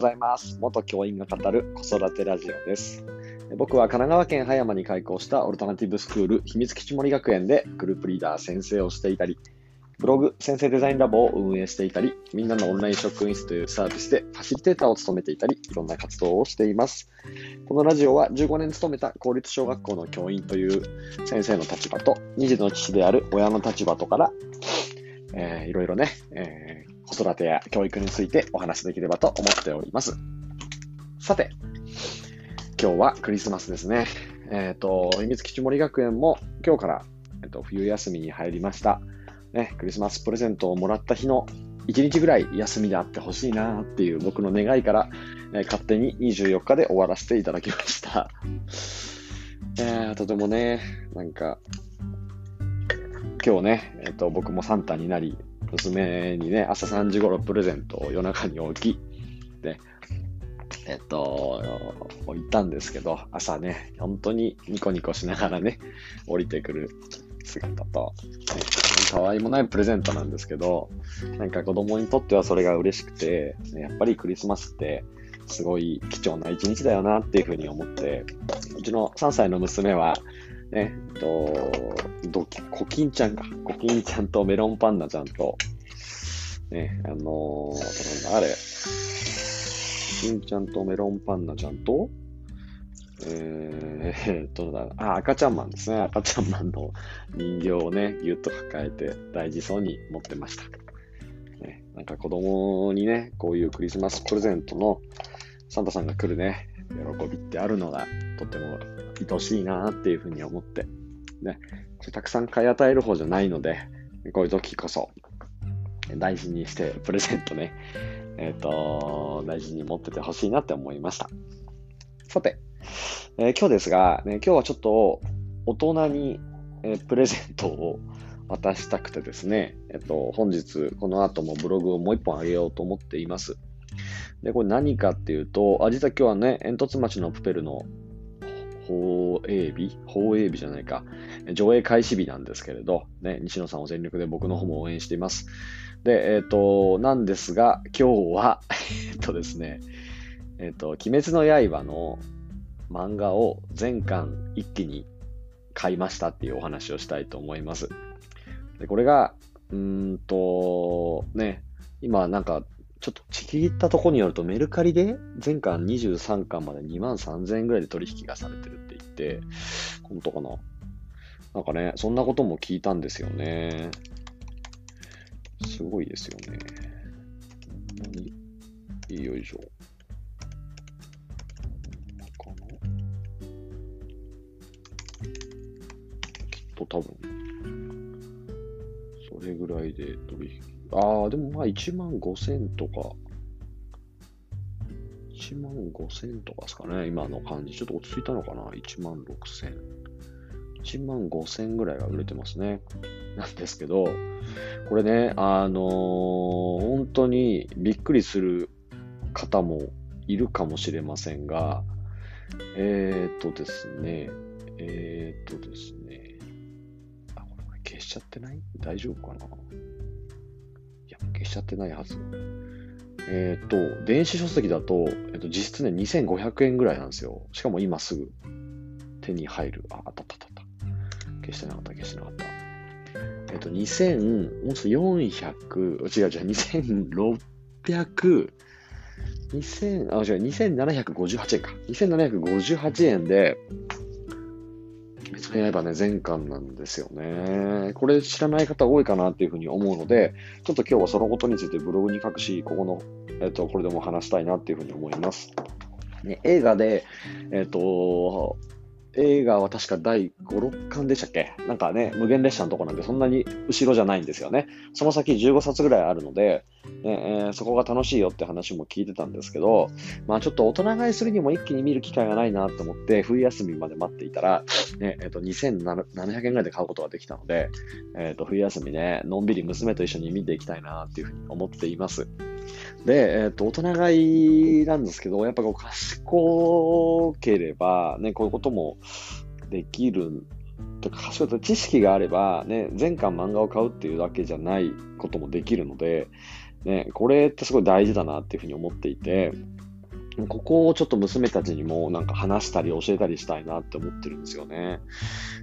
ございます。元教員が語る子育てラジオです。僕は神奈川県葉山に開校したオルタナティブスクール秘密基地森学園でグループリーダー先生をしていたり、ブログ先生デザインラボを運営していたり、みんなのオンライン職員室というサービスでファシリテーターを務めていたり、いろんな活動をしています。このラジオは15年勤めた公立小学校の教員という先生の立場と、2児の父である親の立場とから、えーいろいろね、えー子育てや教育についてお話しできればと思っております。さて、今日はクリスマスですね。えっ、と、秘密基地森学園も今日から、えっと冬休みに入りました。ね、クリスマスプレゼントをもらった日の1日ぐらい休みであってほしいなっていう僕の願いから、えー勝手に24日で終わらせていただきました。えーとてもね、なんか、今日ね、えっ、と、僕もサンタになり、娘にね、朝3時頃プレゼントを夜中に置き、で、えっと、置いたんですけど、朝ね、本当にニコニコしながらね、降りてくる姿と、ね、可愛いもないプレゼントなんですけど、なんか子供にとってはそれが嬉しくて、やっぱりクリスマスってすごい貴重な一日だよなっていうふうに思って、うちの3歳の娘は、ね、えっと、ドキコキンちゃんか。コキンちゃんとメロンパンナちゃんと、ね、あのー、あれ、コキンちゃんとメロンパンナちゃんと、えー、えーっと、だあ、赤ちゃんマンですね。赤ちゃんマンの人形をね、ぎゅっと抱えて大事そうに持ってました。ね、なんか子供にね、こういうクリスマスプレゼントのサンタさんが来るね、喜びってあるのがとても愛しいなっていうふうに思って、ね、たくさん買い与える方じゃないので、こういう時こそ大事にしてプレゼントね、えっ、と、大事に持っててほしいなって思いました。さて、えー今日ですが、ね、今日はちょっと大人に、えープレゼントを渡したくてですね、えっと、本日この後もブログをもう一本あげようと思っています。で、これ何かっていうと、あ、実は今日はね、煙突町のプペルの放映日放映日じゃないか。上映開始日なんですけれど、ね、西野さんを全力で僕の方も応援しています。で、えっ、と、なんですが、今日は、えっとですね、えっ、と、鬼滅の刃の漫画を全巻一気に買いましたっていうお話をしたいと思います。で、これが、うんと、ね、今なんか、ちょっとちぎったとこによるとメルカリで全巻23巻まで2万3000円ぐらいで取引がされてるって言って、本当かな？なんかね、そんなことも聞いたんですよね。すごいですよね。ほんまに。よいしょ。かな？きっと多分、それぐらいで取引。ああ、でもまあ1万5千とか、1万5千とかですかね、今の感じ。ちょっと落ち着いたのかな ?1 万6千。1万5千ぐらいは売れてますね。なんですけど、これね、あのー本当にびっくりする方もいるかもしれませんが、えー、っとですね、えー、っとですね、あ、これ消しちゃってない？大丈夫かな、消しちゃってないはず。えーっと、電子書籍だと、えっと、実質ね、2500円ぐらいなんですよ。しかも今すぐ手に入る。あ、あったあったあった。消してなかった、消してなかった。えっと、2000、もうすぐ400、違う違う、2600、2000、あ、違う、2758円か。2758円で、別に刃ね、全巻なんですよね。これ知らない方多いかなっていうふうに思うので、ちょっと今日はそのことについてブログに書くし、ここの、えっと、これでも話したいなっていうふうに思います。ね、映画で、えっと、映画は確か第5、6巻でしたっけ？なんかね、無限列車のとこなんでそんなに後ろじゃないんですよね。その先15冊ぐらいあるので、ねえーそこが楽しいよって話も聞いてたんですけど、まあちょっと大人買いするにも一気に見る機会がないなと思って、冬休みまで待っていたら、ね、えっ、と、2700円ぐらいで買うことができたので、えっ、と、冬休みね、のんびり娘と一緒に見ていきたいなっていうふうに思っています。で、えっ、と、大人買いなんですけど、やっぱこう、賢ければ、ね、こういうこともできる、とか、賢い知識があれば、ね、全巻漫画を買うっていうだけじゃないこともできるので、ね、これってすごい大事だなっていうふうに思っていて、ここをちょっと娘たちにもなんか話したり教えたりしたいなって思ってるんですよね。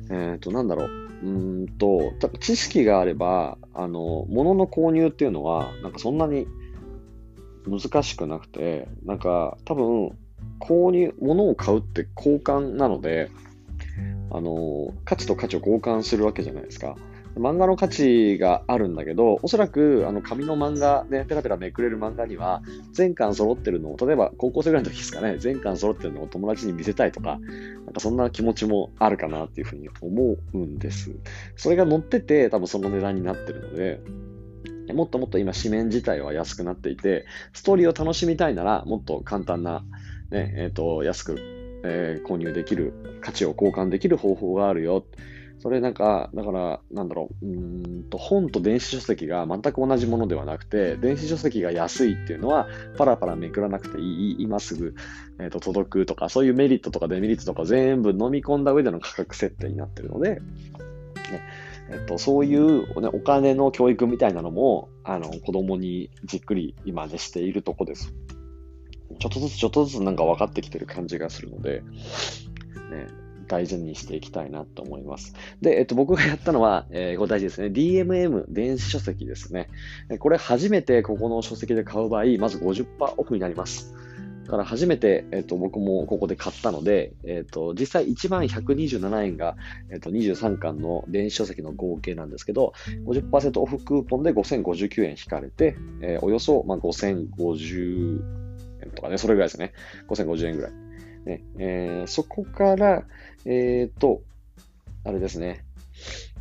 えっ、ー、と、なんだろう。うんと、知識があれば、あの、物の購入っていうのは、なんかそんなに難しくなくて、なんか多分、購入、物を買うって交換なので、あの、価値と価値を交換するわけじゃないですか。漫画の価値があるんだけど、おそらくあの紙の漫画で、ね、ペラペラめくれる漫画には、全巻揃ってるのを、例えば高校生ぐらいの時ですかね、全巻揃ってるのを友達に見せたいとか、なんかそんな気持ちもあるかなっていうふうに思うんです。それが載ってて、多分その値段になってるので、もっともっと今紙面自体は安くなっていて、ストーリーを楽しみたいなら、もっと簡単な、ね、え、ー、と、安く、えー、購入できる、価値を交換できる方法があるよ。それなんか、だから、なんだろう、うんと本と電子書籍が全く同じものではなくて、電子書籍が安いっていうのは、パラパラめくらなくていい、今すぐ、えーと、届くとか、そういうメリットとかデメリットとか全部飲み込んだ上での価格設定になってるので、ねえっと、そういう、ね、お金の教育みたいなのも、あの、子供にじっくり今ね、しているとこです。ちょっとずつちょっとずつなんか分かってきてる感じがするので、ね、大事にしていきたいなと思います。で、えっと、僕がやったのは、えー、これ大事ですね。DMM 電子書籍ですね。これ初めてここの書籍で買う場合、まず50%オフになります。だから初めて、えっと、僕もここで買ったので、えっと、実際1万127円が、えっと、23巻の電子書籍の合計なんですけど、50%オフクーポンで5059円引かれて、えー、およそ、まあ、5050円とかね、それぐらいですね。5050円ぐらい。ねえー、そこから、えっ、と、あれですね。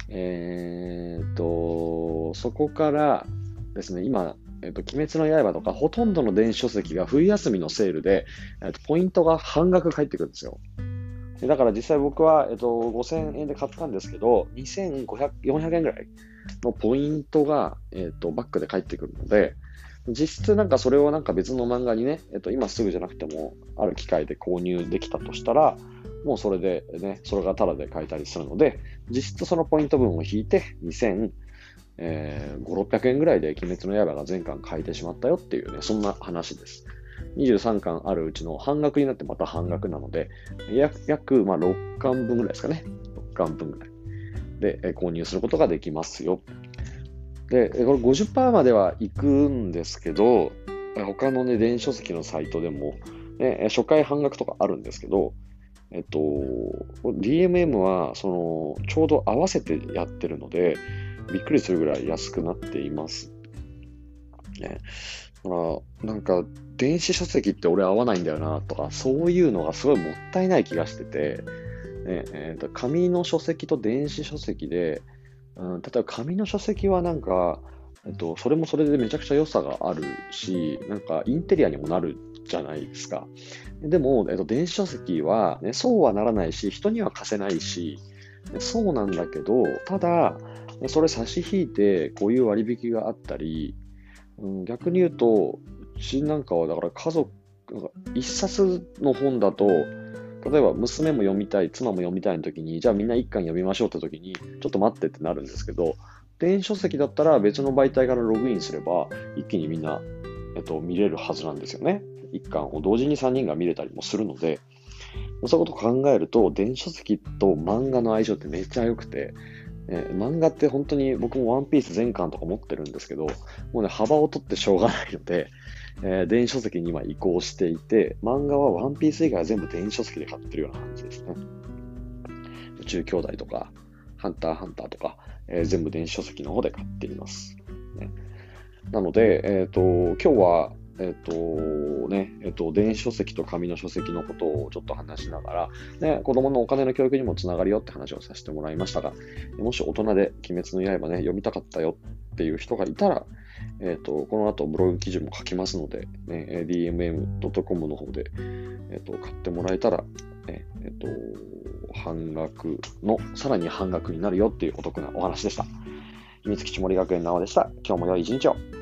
えっ、と、そこからですね、今、えっ、と、鬼滅の刃とか、ほとんどの電子書籍が冬休みのセールで、えっと、ポイントが半額返ってくるんですよ。でだから実際僕は、えっと、5000円で買ったんですけど、2500、400円ぐらいのポイントが、えっと、バックで返ってくるので、実質なんかそれをなんか別の漫画にね、えっと、今すぐじゃなくても、ある機会で購入できたとしたら、もうそれでね、それがタダで買えたりするので、実質そのポイント分を引いて、2500、え600円ぐらいで鬼滅の刃が全巻買えてしまったよっていうね、そんな話です。23巻あるうちの半額になってまた半額なので、約約まあ6巻分ぐらいですかね。6巻分ぐらいで、え購入することができますよ。で、これ50%まではいくんですけど、他のね、電子書籍のサイトでも、ね、初回半額とかあるんですけど、えっと、DMM は、その、ちょうど合わせてやってるので、びっくりするぐらい安くなっています。ね。だから、なんか、電子書籍って俺合わないんだよな、とか、そういうのがすごいもったいない気がしてて、ねえーと、紙の書籍と電子書籍で、うん、例えば紙の書籍はなんか、えっと、それもそれでめちゃくちゃ良さがあるし、なんかインテリアにもなるじゃないですか。でも、えっと、電子書籍は、ね、そうはならないし、人には貸せないし、そうなんだけど、ただ、それ差し引いて、こういう割引があったり、うん、逆に言うと、うちなんかは、だから家族、一冊の本だと、例えば娘も読みたい、妻も読みたいの時に、じゃあみんな一巻読みましょうって時に、ちょっと待ってってなるんですけど、電子書籍だったら別の媒体からログインすれば、一気にみんな、えっと、見れるはずなんですよね。一巻を同時に3人が見れたりもするので、そういうことを考えると、電子書籍と漫画の相性ってめっちゃ良くて、えー、漫画って本当に僕もワンピース全巻とか持ってるんですけど、もうね、幅を取ってしょうがないので、えー、電子書籍に今移行していて、漫画はワンピース以外は全部電子書籍で買ってるような感じですね。宇宙兄弟とか、ハンターハンターとか、えー、全部電子書籍の方で買っています。ね、なので、えっ、と、今日は、えっ、とね、えっ、と、電子書籍と紙の書籍のことをちょっと話しながら、ね、子供のお金の教育にもつながるよって話をさせてもらいましたが、もし大人で鬼滅の刃ね、読みたかったよっていう人がいたら、えっ、と、この後ブログ記事も書きますので、ね、dmm.com の方で、えっ、と、買ってもらえたら、ね、えっ、と、半額の、さらに半額になるよっていうお得なお話でした。秘密基地森学園なおでした。今日も良い一日を。